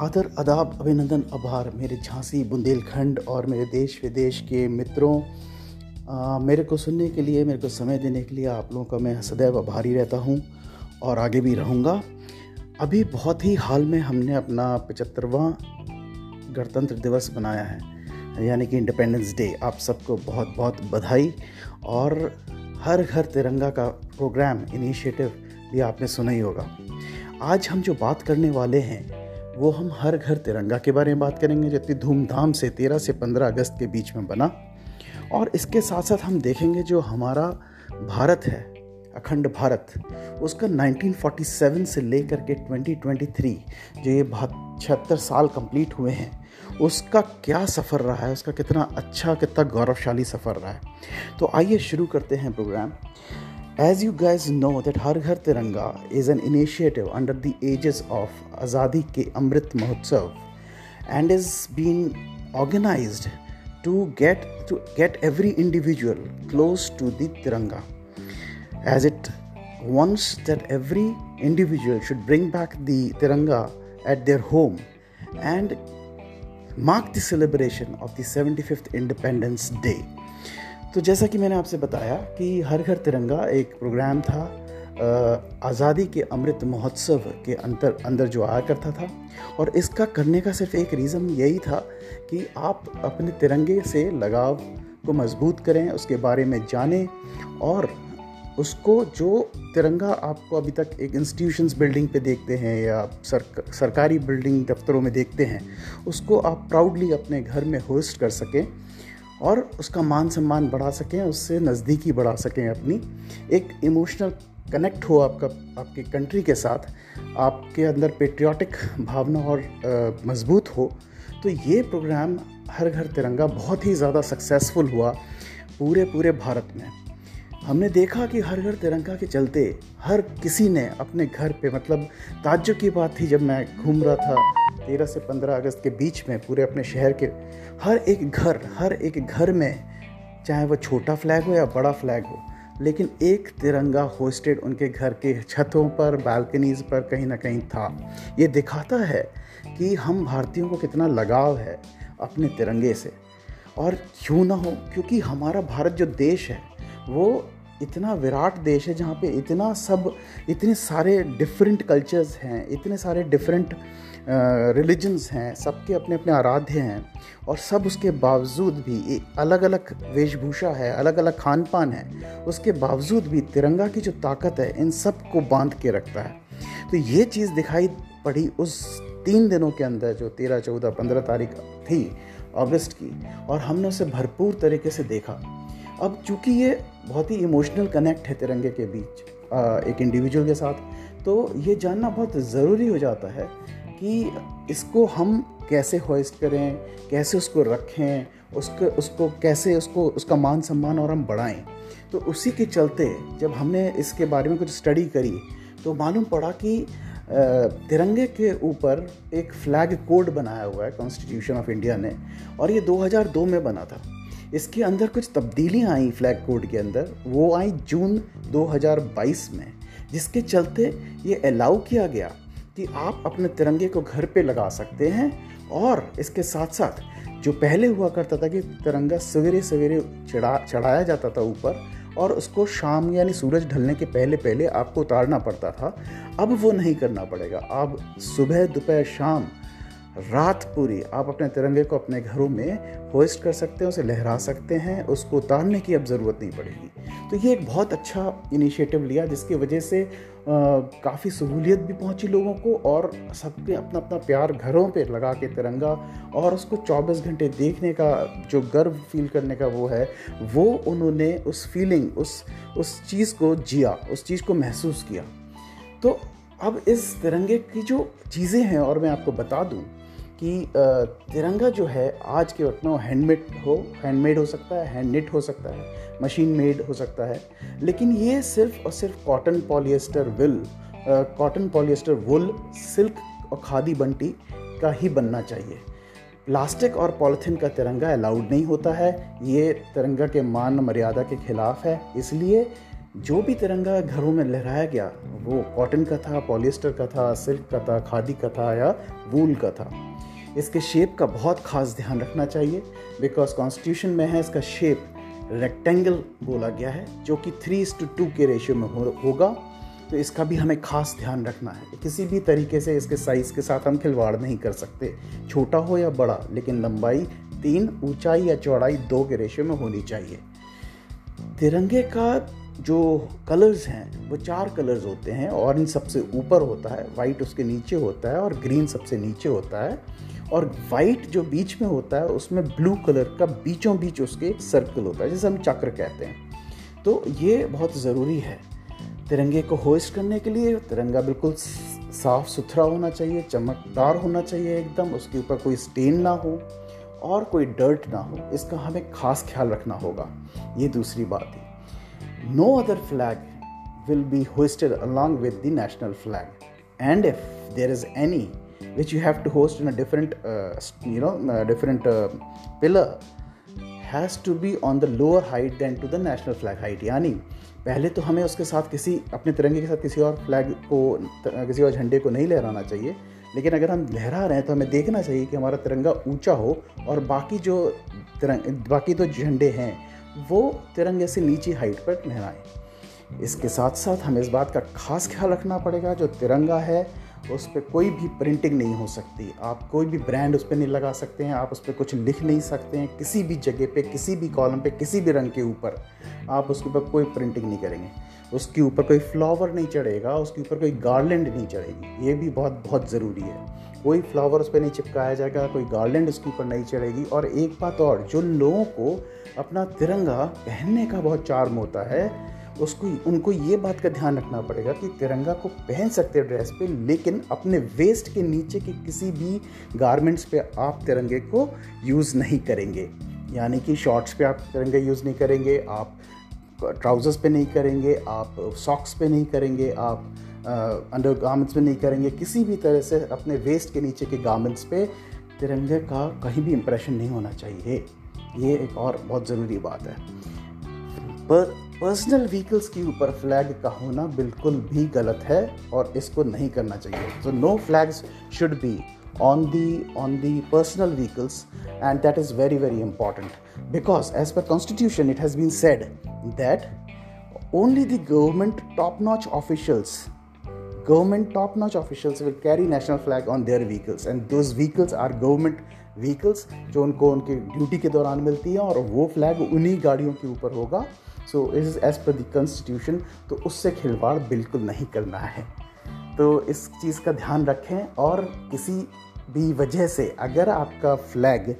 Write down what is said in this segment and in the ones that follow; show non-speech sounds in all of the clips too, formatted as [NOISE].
आदर अदाब अभिनंदन आभार मेरे झांसी बुंदेलखंड और मेरे देश विदेश के मित्रों। आ, मेरे को सुनने के लिए मेरे को समय देने के लिए आप लोगों का मैं सदैव आभारी रहता हूँ और आगे भी रहूँगा। अभी बहुत ही हाल में हमने अपना पचहत्तरवा गणतंत्र दिवस बनाया है यानी कि इंडिपेंडेंस डे आप सबको बहुत बहुत बधाई और हर घर तिरंगा का प्रोग्राम इनिशिएटिव भी आपने सुना ही होगा। आज हम जो बात करने वाले हैं वो हम हर घर तिरंगा के बारे में बात करेंगे जो इतनी धूमधाम से तेरह से पंद्रह अगस्त के बीच में बना। और इसके साथ साथ हम देखेंगे जो हमारा भारत है, अखंड भारत, उसका 1947 से लेकर के 2023 जो ये छिहत्तर साल कंप्लीट हुए हैं, उसका क्या सफ़र रहा है, उसका कितना अच्छा कितना गौरवशाली सफ़र रहा है। तो आइए शुरू करते हैं programme. As you guys know that Har Ghar Tiranga is an initiative under the aegis of Azadi Ke Amrit Mahotsav and is being organized to get to get every individual close to the Tiranga as it wants that every individual should bring back the Tiranga at their home and mark the celebration of the 75th Independence Day. तो जैसा कि मैंने आपसे बताया कि हर घर तिरंगा एक प्रोग्राम था आज़ादी के अमृत महोत्सव के अंतर अंदर जो आया करता था। और इसका करने का सिर्फ़ एक रीज़न यही था कि आप अपने तिरंगे से लगाव को मज़बूत करें उसके बारे में जानें और उसको जो तिरंगा आपको अभी तक एक इंस्टीट्यूशंस बिल्डिंग पे देखते हैं या सर, सरकारी बिल्डिंग दफ्तरों में देखते हैं उसको आप प्राउडली अपने घर में होस्ट कर सकें। और उसका मान सम्मान बढ़ा सकें, उससे नज़दीकी बढ़ा सकें अपनी। एक इमोशनल कनेक्ट हो आपका, आपकी कंट्री के साथ, आपके अंदर पेट्रियाटिक भावना और मज़बूत हो तो ये प्रोग्राम हर घर तिरंगा बहुत ही ज़्यादा सक्सेसफुल हुआ पूरे पूरे भारत में। हमने देखा कि हर घर तिरंगा के चलते हर किसी ने अपने घर पे मतलब ताज्जुब की बात थी जब मैं घूम रहा था तेरह से पंद्रह अगस्त के बीच में पूरे अपने शहर के हर एक घर, हर एक घर में चाहे वो छोटा फ्लैग हो या बड़ा फ्लैग हो, लेकिन एक तिरंगा होस्टेड उनके घर के छतों पर बालकनीज पर कहीं ना कहीं था। ये दिखाता है कि हम भारतीयों को कितना लगाव है अपने तिरंगे से। और क्यों ना हो? क्योंकि हमारा भारत जो देश है, वो इतना विराट देश है जहाँ पे इतना सब, इतने सारे डिफरेंट कल्चर्स हैं, इतने सारे डिफरेंट रिलीजन्स हैं, सबके अपने अपने आराध्य हैं और सब उसके बावजूद भी अलग अलग वेशभूषा है अलग अलग खान पान है, उसके बावजूद भी तिरंगा की जो ताकत है, इन सबको बाँध के रखता है। तो ये चीज़ दिखाई पड़ी उस तीन दिनों के अंदर जो तेरह, चौदह, पंद्रह तारीख थी, अगस्त की, और हमने उसे भरपूर तरीके से देखा। अब चूँकि ये बहुत ही इमोशनल कनेक्ट है तिरंगे के बीच एक इंडिविजुअल के साथ तो ये जानना बहुत ज़रूरी हो जाता है कि इसको हम कैसे होस्ट करें, कैसे उसको रखें, उसको उसको कैसे उसको, उसका मान सम्मान और हम बढ़ाएँ। तो उसी के चलते जब हमने इसके बारे में कुछ स्टडी करी तो मालूम पड़ा कि तिरंगे के ऊपर एक फ्लैग कोड बनाया हुआ है कॉन्स्टिट्यूशन ऑफ़ इंडिया ने, और ये 2002 में बना था। इसके अंदर कुछ तब्दीलियाँ आई फ्लैग कोड के अंदर, वो आई जून 2022 में, जिसके चलते ये अलाउ किया गया। कि आप अपने तिरंगे को घर पे लगा सकते हैं और इसके साथ साथ जो पहले हुआ करता था कि तिरंगा सवेरे सवेरे चढ़ा, चढ़ाया जाता था ऊपर और उसको शाम यानी सूरज ढलने के पहले पहले आपको उतारना पड़ता था, अब वो नहीं करना पड़ेगा। आप सुबह, दोपहर, शाम, रात पूरी आप अपने तिरंगे को अपने घरों में होस्ट कर सकते हैं, उसे लहरा सकते हैं, उसको उतारने की अब ज़रूरत नहीं पड़ेगी। तो ये एक बहुत अच्छा इनिशिएटिव लिया जिसकी वजह से काफ़ी सहूलियत भी पहुँची लोगों को और सबके अपना अपना प्यार घरों पे लगा के तिरंगा और उसको 24 घंटे देखने का जो गर्व फील करने का वो है, वो उन्होंने उस फीलिंग उस उस चीज़ को जिया, उस चीज़ को महसूस किया। तो अब इस तिरंगे की जो चीज़ें हैं और मैं आपको बता दूँ कि तिरंगा जो है आज के वक्त में वो हैंडमेड हो हैंडमेड हो सकता है हैंड निट हो सकता है मशीन मेड हो सकता है। लेकिन ये सिर्फ़ और सिर्फ़ cotton polyester will cotton polyester wool silk और खादी बंटी का ही बनना चाहिए। प्लास्टिक और पॉलिथीन का तिरंगा अलाउड नहीं होता है। ये तिरंगा के मान मर्यादा के खिलाफ है। इसलिए जो भी तिरंगा घरों में लहराया गया, वो कॉटन का था पॉलिएस्टर का था सिल्क का था, खादी का था या वूल का था। इसके शेप का बहुत खास ध्यान रखना चाहिए बिकॉज़ कॉन्स्टिट्यूशन में है इसका शेप रेक्टेंगल बोला गया है जो कि थ्री इस टू टू के रेशियो में हो, होगा। तो इसका भी हमें खास ध्यान रखना है। किसी भी तरीके से इसके साइज़ के साथ हम खिलवाड़ नहीं कर सकते। छोटा हो या बड़ा लेकिन लंबाई तीन ऊंचाई या चौड़ाई दो के रेशियो में होनी चाहिए। तिरंगे का जो कलर्स हैं वो चार कलर्स होते हैं ऑरेंज सबसे ऊपर होता है वाइट उसके नीचे होता है और ग्रीन सबसे नीचे होता है। और वाइट जो बीच में होता है, उसमें ब्लू कलर का बीचों बीच उसके सर्कल होता है, जिसे हम चक्र कहते हैं। तो ये बहुत ज़रूरी है। तिरंगे को होस्ट करने के लिए तिरंगा बिल्कुल साफ़ सुथरा होना चाहिए, चमकदार होना चाहिए एकदम, उसके ऊपर कोई स्टेन ना हो और कोई डर्ट ना हो। इसका हमें खास ख्याल रखना होगा। ये दूसरी बात है। No other flag will be hosted along with the national flag and if there is any which you have to host in a different uh, you know uh, different uh, pillar has to be on the lower height than to the national flag height. यानी पहले तो हमें उसके साथ किसी अपने तिरंगे के साथ किसी और फ्लैग को किसी और झंडे को नहीं लहराना चाहिए। लेकिन अगर हम लहरा रहे हैं तो हमें देखना चाहिए कि हमारा तिरंगा ऊँचा हो और बाकी जो तिरंग बाकी तो झंडे हैं वो तिरंगे से नीचे हाइट पर लहराएँ। इसके साथ साथ हमें इस बात का खास ख्याल रखना पड़ेगा जो तिरंगा है उस पर कोई भी प्रिंटिंग नहीं हो सकती। आप कोई भी ब्रांड उस पर नहीं लगा सकते हैं, आप उस पर कुछ लिख नहीं सकते हैं, किसी भी जगह पे, किसी भी कॉलम पे, किसी भी रंग के ऊपर आप उसके ऊपर कोई प्रिंटिंग नहीं करेंगे। उसके ऊपर कोई फ्लावर नहीं चढ़ेगा, उसके ऊपर कोई गार्लैंड नहीं चढ़ेगी। ये भी बहुत बहुत ज़रूरी है। कोई फ्लावर उस पर नहीं चिपकाया जाएगा, कोई गार्लैंड उसके ऊपर नहीं चढ़ेगी। और एक बात और, जो लोगों को अपना तिरंगा पहनने का बहुत चार्म होता है उसको, उनको ये बात का ध्यान रखना पड़ेगा कि तिरंगा को पहन सकते हैं ड्रेस पे, लेकिन अपने वेस्ट के नीचे के किसी भी गारमेंट्स पे आप तिरंगे को यूज़ नहीं करेंगे। यानी कि शॉर्ट्स पे आप तिरंगा यूज़ नहीं करेंगे, आप ट्राउज़र्स पे नहीं करेंगे, आप सॉक्स पे नहीं करेंगे, आप अंडर गारमेंट्स पे नहीं करेंगे, किसी भी तरह से अपने वेस्ट के नीचे के गारमेंट्स पे तिरंगे का कहीं भी इम्प्रेशन नहीं होना चाहिए। ये एक और बहुत ज़रूरी बात है। पर पर्सनल व्हीकल्स के ऊपर फ्लैग का होना बिल्कुल भी गलत है और इसको नहीं करना चाहिए। So no flags should be on the on the personal vehicles and that is very very important because as per constitution it has been said that only the government top notch officials government top notch officials will carry national flag on their vehicles and those vehicles are government vehicles जो उनको उनके duty के दौरान मिलती है और वो flag उन्हीं गाड़ियों के ऊपर होगा। So is as per the constitution तो उससे खिलवाड़ बिल्कुल नहीं करना है। तो इस चीज़ का ध्यान रखें और किसी भी वजह से अगर आपका फ्लैग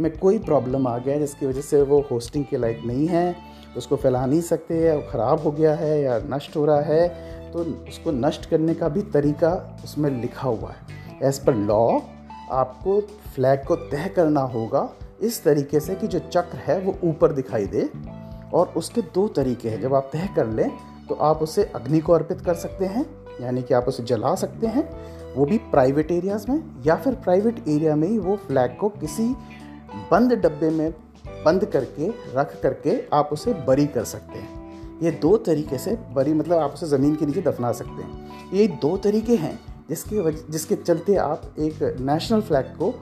में कोई प्रॉब्लम आ गया जिसकी वजह से वो होस्टिंग के लायक नहीं है, उसको फैला नहीं सकते या ख़राब हो गया है या नष्ट हो रहा है तो उसको नष्ट करने का भी तरीका उसमें लिखा हुआ है। एज़ पर लॉ आपको फ्लैग को तय करना होगा इस तरीके से कि जो चक्र है वो ऊपर दिखाई दे और उसके दो तरीके हैं। जब आप तय कर लें तो आप उसे अग्नि को अर्पित कर सकते हैं, यानी कि आप उसे जला सकते हैं। वो भी प्राइवेट एरियाज़ में, या फिर प्राइवेट एरिया में ही वो फ्लैग को किसी बंद डब्बे में बंद करके, रख करके आप उसे बरी कर सकते हैं। ये दो तरीके से बरी मतलब आप उसे ज़मीन के नीचे दफना सकते हैं। ये दो तरीके हैं, जिसके वजह जिसके चलते आप एक नेशनल फ्लैग को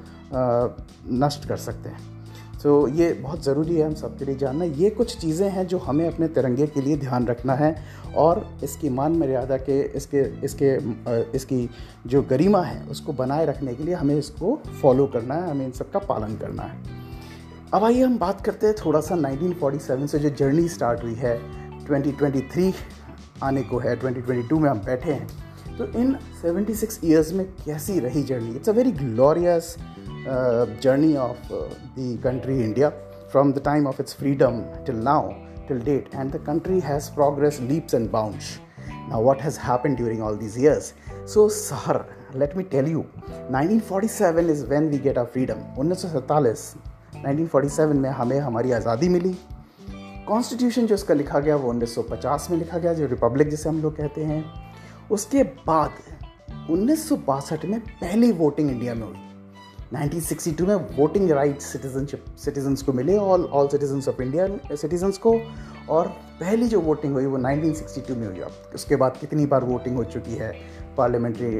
नष्ट कर सकते हैं। तो ये बहुत ज़रूरी है हम सबके लिए जानना। ये कुछ चीज़ें हैं जो हमें अपने तिरंगे के लिए ध्यान रखना है और इसकी मान मर्यादा के, इसके इसके इसकी जो गरिमा है, उसको बनाए रखने के लिए हमें इसको फॉलो करना है, हमें इन सब का पालन करना है। अब आइए हम बात करते हैं थोड़ा सा 1947 से जो जर्नी स्टार्ट हुई है 2023 आने को है 2022 में हम बैठे हैं। तो इन 76 ईयर्स में कैसी रही journey? It's a very glorious journey of uh, the country India from the time of its freedom till now, till date, and the country has progressed leaps and bounds. Now, what has happened during all these years? So, Sahar, let me tell you, 1947 is when we get our freedom. 1947 1947 में हमें हमारी आज़ादी मिली constitution जो इसका लिखा गया वो 1950 में लिखा गया जो रिपब्लिक जिसे हम लोग कहते हैं उसके बाद उन्नीस में पहली वोटिंग इंडिया में हुई 1962 में वोटिंग राइट सिटीजनशिप, सिटीजन्स को मिले all all citizens of India citizens को। और पहली जो वोटिंग हुई वो 1962 में हुई। अब उसके बाद कितनी बार वोटिंग हो चुकी है पार्लियामेंट्री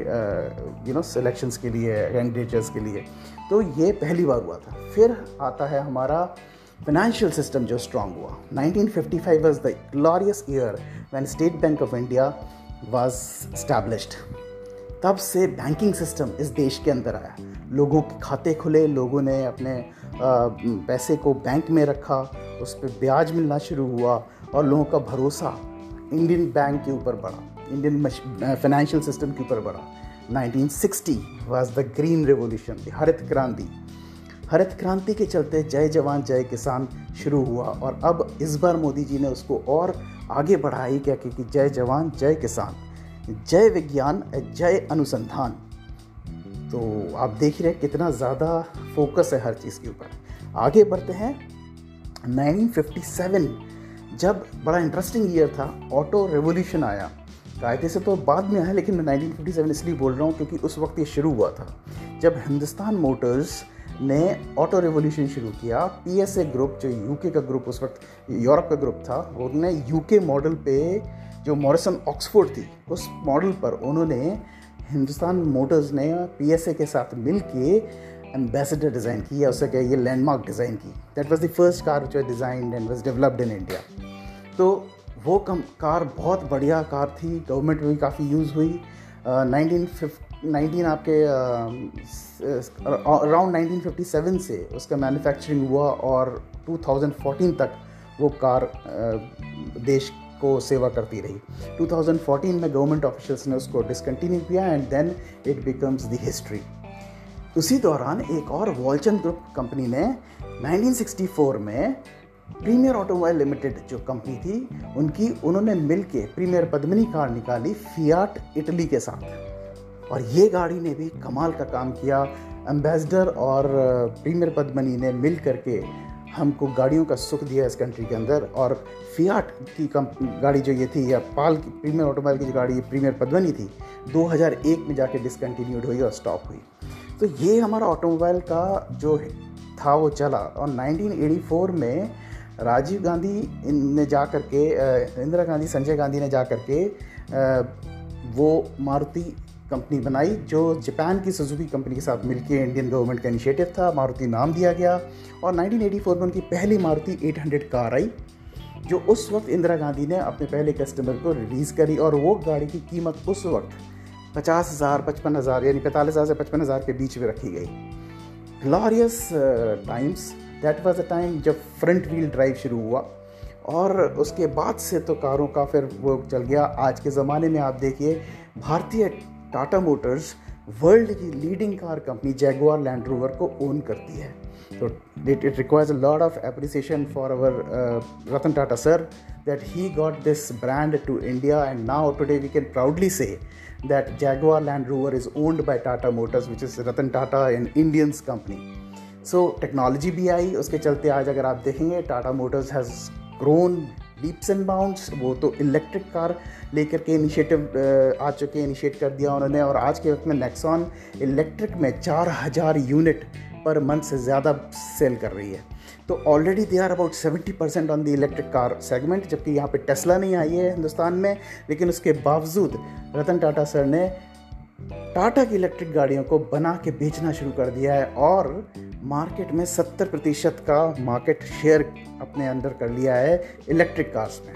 यू नो सिलेक्शंस के लिए कैंडिडेटर्स के लिए। तो ये पहली बार हुआ था। फिर आता है हमारा फाइनेंशियल सिस्टम जो स्ट्रांग हुआ। 1955 was the glorious year when State Bank of India was established तब से बैंकिंग सिस्टम इस देश के अंदर आया। लोगों के खाते खुले, लोगों ने अपने पैसे को बैंक में रखा, उस पर ब्याज मिलना शुरू हुआ और लोगों का भरोसा इंडियन बैंक के ऊपर बढ़ा, इंडियन फाइनेंशियल सिस्टम के ऊपर बढ़ा। 1960 वाज द ग्रीन रेवोल्यूशन हरित क्रांति हरित क्रांति के चलते जय जवान, जय किसान शुरू हुआ और अब इस बार मोदी जी ने उसको और आगे बढ़ाई क्या, क्योंकि जय जवान, जय किसान, जय विज्ञान, जय अनुसंधान। तो आप देख रहे हैं कितना ज़्यादा फोकस है हर चीज़ के ऊपर। आगे बढ़ते हैं। 1957 जब बड़ा इंटरेस्टिंग ईयर था ऑटो रेवोल्यूशन आया। कायदे से तो बाद में आया, लेकिन मैं 1957 इसलिए बोल रहा हूँ क्योंकि उस वक्त ये शुरू हुआ था। जब हिंदुस्तान मोटर्स ने ऑटो रेवोल्यूशन शुरू किया पीएसए ग्रुप जो यूके का ग्रुप उस वक्त यूरोप का ग्रुप था, उन्होंने यूके मॉडल पे जो मॉरिसन ऑक्सफोर्ड थी, उस मॉडल पर उन्होंने हिंदुस्तान मोटर्स ने पीएसए के साथ मिल के एम्बेसडर डिज़ाइन की या उसे क्या ये लैंडमार्क डिज़ाइन की। That was the first car जो design and was developed in India तो वो कम कार बहुत बढ़िया कार थी गवर्नमेंट में भी काफ़ी यूज़ हुई। नाइनटीन नाइनटीन आपके अराउंड नाइनटीन फिफ्टी सेवन से उसका मैन्युफैक्चरिंग हुआ और 2014 तक वो कार uh, देश को सेवा करती रही। 2014 में गवर्नमेंट ऑफिशियल्स ने उसको डिसकंटिन्यू किया and then it becomes the history उसी दौरान एक और वॉलचंद ग्रुप कंपनी ने 1964 में प्रीमियर ऑटोमोबाइल लिमिटेड जो कंपनी थी, उनकी, उन्होंने मिल के प्रीमियर पद्मनी कार निकाली फियाट इटली के साथ। और ये गाड़ी ने भी कमाल का काम किया। एम्बेसडर और प्रीमियर पद्मनी ने मिल करके हमको गाड़ियों का सुख दिया इस कंट्री के अंदर और फियाट की गाड़ी जो ये थी, या पाल की प्रीमियर ऑटोमोबाइल की जो गाड़ी प्रीमियर पद्मनी थी 2001 में जाके डिसकंटिन्यूड हुई और स्टॉप हुई। तो ये हमारा ऑटोमोबाइल का जो था, वो चला। और 1984 में राजीव गांधी ने जा कर के इंदिरा गांधी, संजय गांधी ने जा कर के वो मारुति कंपनी बनाई, जो जापान की सुजुकी कंपनी के साथ मिलकर इंडियन गवर्नमेंट का इनिशिएटिव था, मारुति नाम दिया गया। और 1984 में उनकी पहली मारुति 800 कार आई, जो उस वक्त इंदिरा गांधी ने अपने पहले कस्टमर को रिलीज़ करी। और वो गाड़ी की कीमत उस वक्त पचास हज़ार, पचपन हज़ार, यानी पैंतालीस हज़ार से पचपन हज़ार के बीच में रखी गई। Glorious times that was a time जब फ्रंट व्हील ड्राइव शुरू हुआ। और उसके बाद से तो कारों का फिर वो चल गया। आज के ज़माने में आप देखिए, भारतीय टाटा मोटर्स वर्ल्ड की leading car company Jaguar Land Rover को ओन करती है। तो it it requires a lot of appreciation for our Ratan Tata sir that he got this brand to India and now today we can proudly say that Jaguar Land Rover is owned by Tata Motors which is Ratan Tata an Indians company so technology भी आई, उसके चलते आज अगर आप देखेंगे Tata Motors has grown leaps and bounds वो तो इलेक्ट्रिक कार लेकर के इनिशिएटिव आ चुके हैं इनिशिएट कर दिया उन्होंने और आज के वक्त में नेक्सॉन इलेक्ट्रिक में चार हज़ार यूनिट पर मंथ से ज़्यादा सेल कर रही है। तो already they are about seventy percent on the electric car segment जबकि यहाँ पे टेस्ला नहीं आई है हिंदुस्तान में, लेकिन उसके बावजूद रतन टाटा सर ने टाटा की इलेक्ट्रिक गाड़ियों को बना के बेचना शुरू कर दिया है और मार्केट में 70 प्रतिशत का मार्केट शेयर अपने अंदर कर लिया है इलेक्ट्रिक कार्स में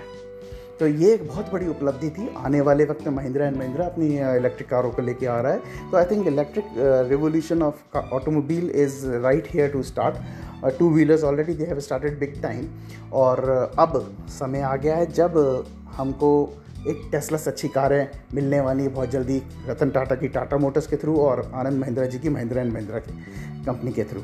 तो ये एक बहुत बड़ी उपलब्धि थी। आने वाले वक्त में महिंद्रा एंड महिंद्रा अपनी इलेक्ट्रिक कारों को लेके आ रहा है। तो I think electric revolution of automobile is right here to start two wheelers already they have started big time और अब समय आ गया है जब हमको एक टेस्ला से अच्छी कारें मिलने वाली है बहुत जल्दी। रतन टाटा की टाटा मोटर्स के थ्रू और आनंद महिंद्रा जी की महिंद्रा एंड महिंद्रा की। कंपनी के थ्रू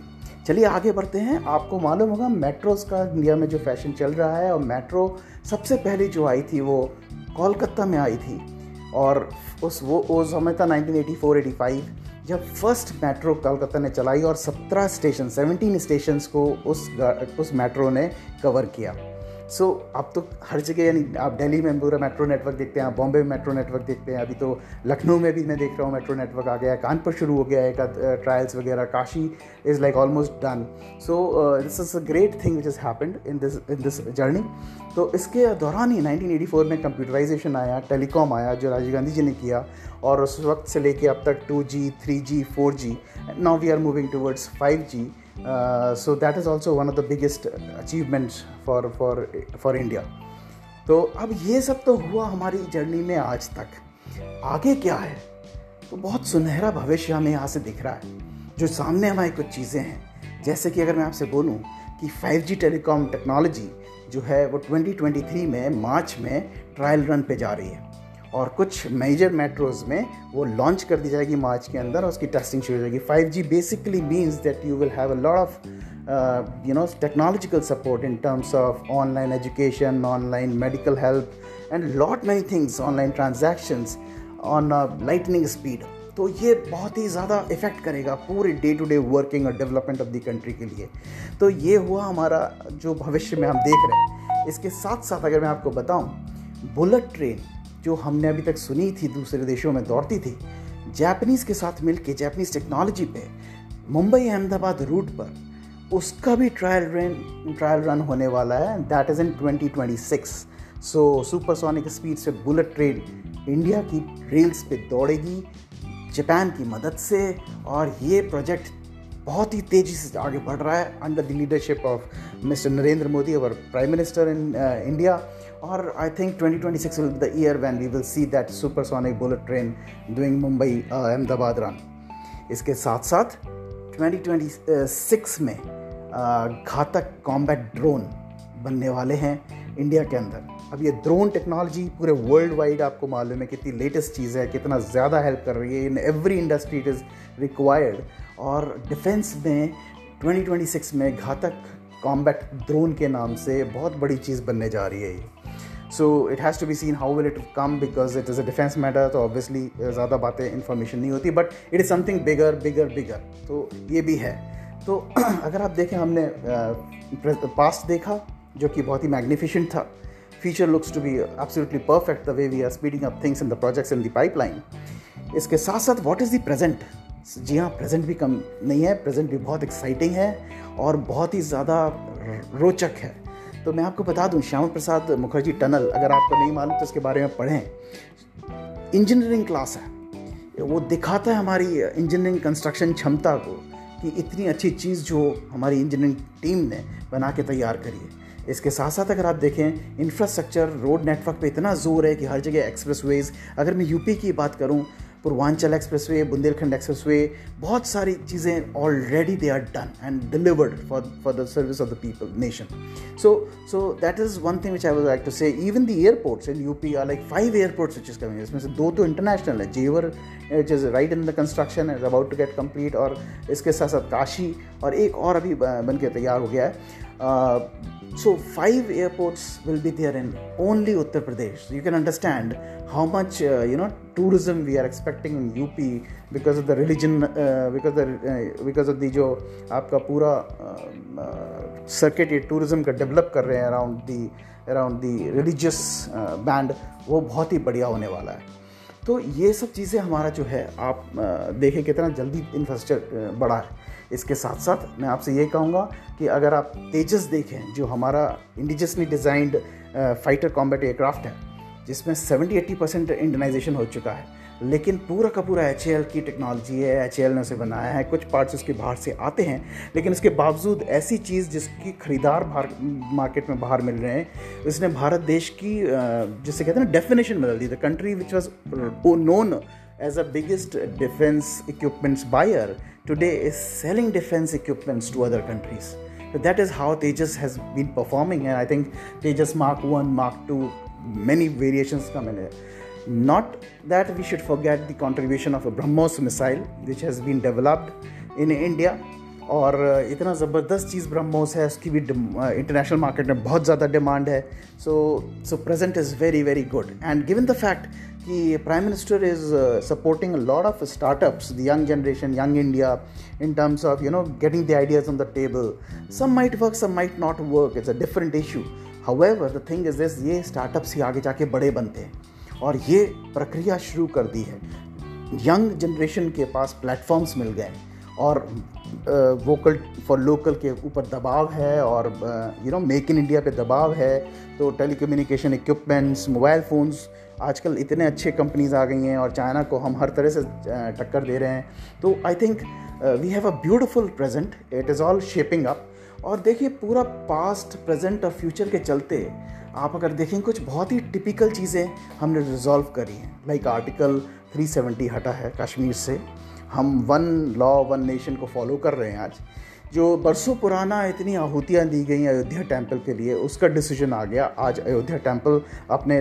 चलिए आगे बढ़ते हैं। आपको मालूम होगा मेट्रोज़ का इंडिया में जो फ़ैशन चल रहा है और मेट्रो सबसे पहले जो आई थी वो कोलकाता में आई थी। और उस वो वो समय था 1984-85 जब फ़र्स्ट मेट्रो कोलकाता ने चलाई और 17 स्टेशन 17 स्टेशंस को उस उस मेट्रो ने कवर किया। सो so, अब तो हर जगह यानी आप दिल्ली में पूरा मेट्रो नेटवर्क देखते हैं आप बॉम्बे में मेट्रो नेटवर्क देखते हैं अभी तो लखनऊ में भी मैं देख रहा हूँ मेट्रो नेटवर्क आ गया है कानपुर शुरू हो गया है ट्रायल्स वगैरह Kashi is like almost done so this is a great thing which is happened in this in this journey तो इसके दौरान ही 1984 में कंप्यूटराइजेशन आया टेलीकॉम आया जो राजीव गांधी जी ने किया और उस वक्त से लेके अब तक two G three G four G now we are moving towards five G so that is also one of the biggest achievements for for for India तो अब ये सब तो हुआ हमारी जर्नी में आज तक। आगे क्या है? तो बहुत सुनहरा भविष्य हमें यहाँ से दिख रहा है, जो सामने हमारी कुछ चीज़ें हैं। जैसे कि अगर मैं आपसे बोलूँ कि 5G टेलीकॉम टेक्नोलॉजी जो है वो 2023 में मार्च में ट्रायल रन पे जा रही है। और कुछ मेजर मेट्रोज में वो लॉन्च कर दी जाएगी मार्च के अंदर और उसकी टेस्टिंग शुरू हो जाएगी। 5G basically means that you will have a lot of you know technological support in terms of online education online medical help and lot many things online transactions on lightning speed तो ये बहुत ही ज़्यादा effect करेगा पूरे day to day working और development of the country के लिए। तो ये हुआ हमारा जो भविष्य में हम देख रहे हैं। इसके साथ साथ अगर मैं आपको बताऊँ बुलेट ट्रेन जो हमने अभी तक सुनी थी, दूसरे देशों में दौड़ती थी जैपनीज़ के साथ मिलके जैपनीज़ टेक्नोलॉजी पे, मुंबई अहमदाबाद रूट पर, उसका भी ट्रायल रन ट्रायल रन होने वाला है। That is in 2026 so supersonic speed से बुलेट ट्रेन इंडिया की रेल्स पे दौड़ेगी जापान की मदद से, और ये प्रोजेक्ट बहुत ही तेज़ी से आगे बढ़ रहा है। Under the leadership of mister Narendra Modi और प्राइम मिनिस्टर इन इंडिया और I think 2026 will the year when we will see that supersonic bullet train doing Mumbai Ahmedabad run इसके साथ साथ 2026 में uh, घातक कॉम्बैट ड्रोन बनने वाले हैं इंडिया के अंदर। अब ये ड्रोन टेक्नोलॉजी पूरे वर्ल्ड वाइड आपको मालूम है कितनी लेटेस्ट चीज़ है कितना ज़्यादा हेल्प कर रही है in every industry it is required और डिफेंस में 2026 में घातक कॉम्बैट ड्रोन के नाम से बहुत बड़ी चीज़ बनने जा रही है ये। So it has to be seen how will it come because it is a defence matter तो ऑब्वियसली ज़्यादा बातें इन्फॉर्मेशन नहीं होती but it is something bigger bigger bigger तो ये भी है। तो [CLEARS THROAT] अगर आप देखें, हमने पास्ट देखा, जो कि बहुत ही मैग्निफिशेंट था। Feature looks to be absolutely perfect the way we are speeding up things in the projects in the pipeline. इसके साथ साथ व्हाट इज़ द प्रेजेंट जी हाँ प्रेजेंट भी कम नहीं है प्रेजेंट भी बहुत एक्साइटिंग है और बहुत ही ज़्यादा रोचक है। तो मैं आपको बता दूँ श्यामा प्रसाद मुखर्जी टनल, अगर आपको नहीं मालूम तो इसके बारे में पढ़ें। इंजीनियरिंग क्लास है। वो दिखाता है हमारी इंजीनियरिंग कंस्ट्रक्शन क्षमता को कि इतनी अच्छी चीज़ जो हमारी इंजीनियरिंग टीम ने बना के तैयार करी है। इसके साथ साथ अगर आप देखें इंफ्रास्ट्रक्चर रोड नेटवर्क पे इतना ज़ोर है कि हर जगह एक्सप्रेस अगर मैं यूपी की बात करूँ Purvanchal express way Bundelkhand express way बहुत सारी चीज़ें already they are done and delivered for for the service of the people nation so so that is one thing which I would like to say even the airports in UP are like five airports which is coming इसमें से दो तो international है Jewar it is right in the construction is about to get complete और इसके साथ साथ काशी और एक और अभी बन के तैयार हो गया है So, five airports will be there in only Uttar Pradesh. You can understand how much uh, you know tourism we are expecting in UP because of the religion, uh, because the uh, because of the जो आपका पूरा circuit ये tourism का develop कर रहे हैं around the around the religious band वो बहुत ही बढ़िया होने वाला है तो ये सब चीज़ें हमारा जो है, आप देखें कितना जल्दी इंफ्रास्ट्रक्चर बढ़ा है। इसके साथ साथ मैं आपसे ये कहूँगा कि अगर आप तेजस देखें, जो हमारा indigenously designed fighter combat aircraft है, जिसमें 70-80 परसेंट इंडनाइजेशन हो चुका है लेकिन पूरा का पूरा एच की टेक्नोलॉजी है एच ने उसे बनाया है कुछ पार्ट्स उसके बाहर से आते हैं लेकिन उसके बावजूद ऐसी चीज़ जिसकी खरीदार मार्केट में बाहर मिल रहे हैं उसने भारत देश की जिसे कहते हैं ना डेफिनेशन बदल दी the country which was known as a biggest defence equipments buyer is selling defense equipments to other countries. So that is how Tejas has been performing, and I think Tejas Mark 1, Mark 2, many variations come in it. Not that we should forget the contribution of a BrahMos missile, which has been developed in India. और इतना ज़बरदस्त चीज़ ब्रह्मोस है उसकी भी international market में बहुत ज़्यादा demand है so so present is very very good and given the fact कि prime minister is supporting lot of startups the young generation young India in terms of you know getting the ideas on the table some might work some might not work it's a different issue however the thing is this ये startups ही आगे जाके बड़े बनते हैं और ये प्रक्रिया शुरू कर दी है। यंग जनरेशन के पास प्लेटफॉर्म्स मिल गए और वोकल फॉर लोकल के ऊपर दबाव है और you know make in India पे दबाव है। तो telecommunication equipments, mobile phones, आजकल इतने अच्छे कंपनीज़ आ गई हैं और चाइना को हम हर तरह से टक्कर दे रहे हैं। तो I think we have a beautiful present it is all shaping up और देखिए पूरा पास्ट प्रेजेंट और फ्यूचर के चलते आप अगर देखें, कुछ बहुत ही टिपिकल चीज़ें हमने रिजॉल्व करी हैं। लाइक आर्टिकल 370 हटा है कश्मीर से। हम वन लॉ वन नेशन को फॉलो कर रहे हैं आज। जो बरसों पुराना इतनी आहुतियाँ दी गई अयोध्या टेंपल के लिए, उसका डिसीज़न आ गया। आज अयोध्या टेंपल अपने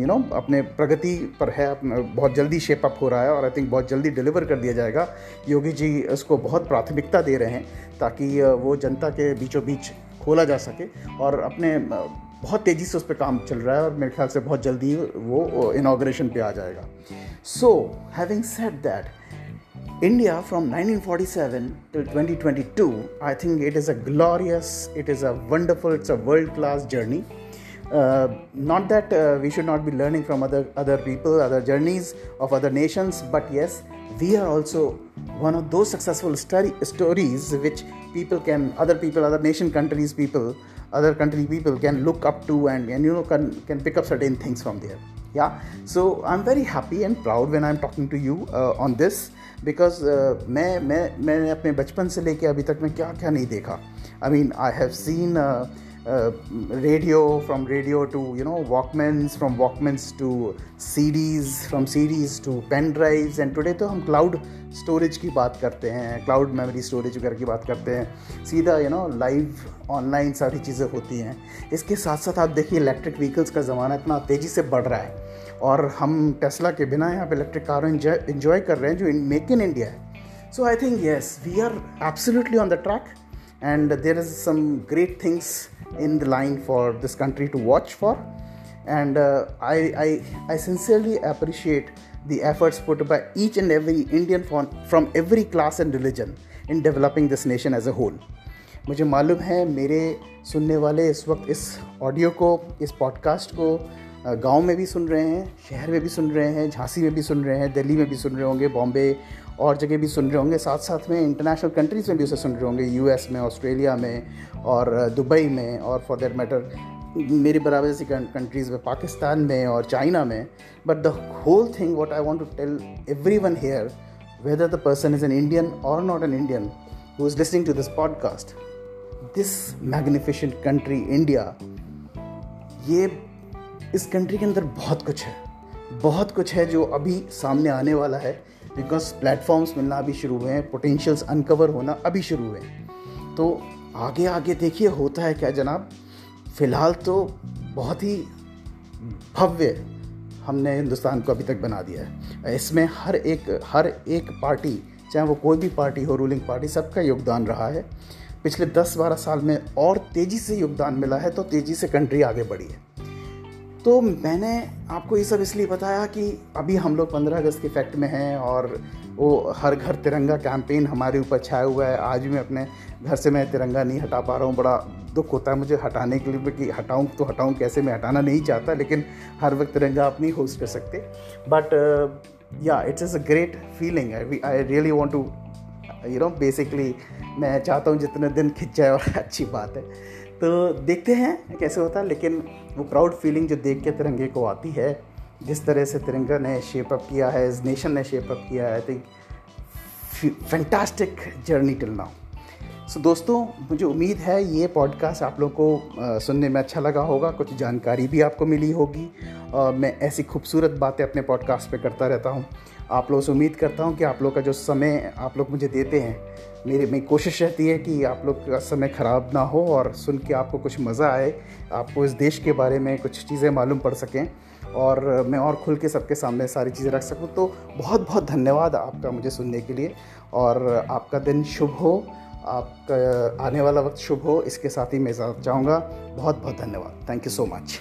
यू नो अपने प्रगति पर है बहुत जल्दी शेप अप हो रहा है और आई थिंक बहुत जल्दी डिलीवर कर दिया जाएगा। योगी जी उसको बहुत प्राथमिकता दे रहे हैं ताकि वो जनता के बीचों बीच खोला जा सके और अपने बहुत तेज़ी से उस पर काम चल रहा है और मेरे ख्याल से बहुत जल्दी वो इनाग्रेशन पे आ जाएगा। So having set that India from 1947 twenty two I think it is a glorious it is a wonderful it's a world class journey not that we should not be learning from other other people other journeys of other nations but yes we are also one of those successful stories which people can other people other nation countries people other country people can look up to and, and you know can, can pick up certain things from there. Yeah, so I'm very happy and proud when I'm talking to you uh, on this. Because uh, मैं मैं मैंने अपने बचपन से लेके अभी तक मैं क्या क्या नहीं देखा I mean I have seen radio from radio to you know Walkmans from Walkmans to CDs from CDs to pen drives and today तो हम क्लाउड स्टोरेज की बात करते हैं क्लाउड मेमोरी स्टोरेज वगैरह की बात करते हैं। सीधा यू नो लाइव ऑनलाइन सारी चीज़ें होती हैं। इसके साथ साथ आप देखिए इलेक्ट्रिक व्हीकल्स का ज़माना इतना तेज़ी से बढ़ रहा है। और हम टेस्ला के बिना यहाँ पे इलेक्ट्रिक कार इन्जॉय कर रहे हैं, जो मेक इन इंडिया है। So I think yes we are absolutely on the track And there is some great things in the line for this country to watch for. And uh, I, I, I sincerely appreciate the efforts put by each and every Indian from, from every class and religion in developing this nation as a whole. मुझे मालूम है मेरे सुनने वाले इस वक्त इस audio को इस पॉडकास्ट को गांव में भी सुन रहे हैं शहर में भी सुन रहे हैं झांसी में भी सुन रहे हैं दिल्ली में भी सुन रहे होंगे बॉम्बे और जगह भी सुन रहे होंगे। साथ साथ में इंटरनेशनल कंट्रीज़ में भी उसे सुन रहे होंगे। यूएस में ऑस्ट्रेलिया में और दुबई में और फॉर देट मैटर मेरी बराबर जैसी कंट्रीज़ में, पाकिस्तान में और चाइना में। But the whole thing what I want to tell every one here whether the person is an Indian और not an Indian who is listening to this podcast this magnificent country India ये, इस country के अंदर बहुत कुछ है। बहुत कुछ है जो अभी सामने आने वाला है। बिकॉज़ प्लेटफॉर्म्स मिलना अभी शुरू हुए हैं पोटेंशियल्स अनकवर होना अभी शुरू हुए हैं। तो आगे आगे देखिए, होता है क्या जनाब? फ़िलहाल तो बहुत ही भव्य हमने हिंदुस्तान को अभी तक बना दिया है। इसमें हर एक हर एक पार्टी, चाहे वो कोई भी पार्टी हो रूलिंग पार्टी सबका योगदान रहा है। पिछले 10-12 साल में और तेज़ी से योगदान मिला है तो तेज़ी से कंट्री आगे बढ़ी है। तो मैंने आपको ये सब इसलिए बताया कि अभी हम लोग पंद्रह अगस्त के फैक्ट में हैं और वो हर घर तिरंगा कैंपेन हमारे ऊपर छाया हुआ है। आज भी मैं अपने घर से मैं तिरंगा नहीं हटा पा रहा हूँ, बड़ा दुख होता है मुझे हटाने के लिए कि हटाऊँ तो हटाऊँ, कैसे मैं हटाना नहीं चाहता, लेकिन हर वक्त तिरंगा आप नहीं होस्ट कर सकते। But yeah it's is a great feeling I really want to you know basically मैं चाहता हूँ जितने दिन खिंच जाए और [LAUGHS] अच्छी बात है। तो देखते हैं कैसे होता है, लेकिन वो प्राउड फीलिंग जो देख के तिरंगे को आती है, जिस तरह से तिरंगा ने शेप अप किया है, इस नेशन ने शेप अप किया है I think fantastic journey till now so दोस्तों, मुझे उम्मीद है ये पॉडकास्ट आप लोगों को सुनने में अच्छा लगा होगा। कुछ जानकारी भी आपको मिली होगी। और मैं ऐसी खूबसूरत बातें अपने पॉडकास्ट पे करता रहता हूँ। आप लोगों से उम्मीद करता हूँ कि आप लोग का जो समय आप लोग मुझे देते हैं, मेरी मेरी कोशिश रहती है कि आप लोग का समय ख़राब ना हो और सुन के आपको कुछ मज़ा आए, आपको इस देश के बारे में कुछ चीज़ें मालूम पड़ सकें और मैं और खुल के सबके सामने सारी चीज़ें रख सकूँ। तो बहुत बहुत धन्यवाद आपका मुझे सुनने के लिए और आपका दिन शुभ हो। आपका आने वाला वक्त शुभ हो। इसके साथ ही मैं जाना चाहूँगा बहुत बहुत धन्यवाद। Thank you so much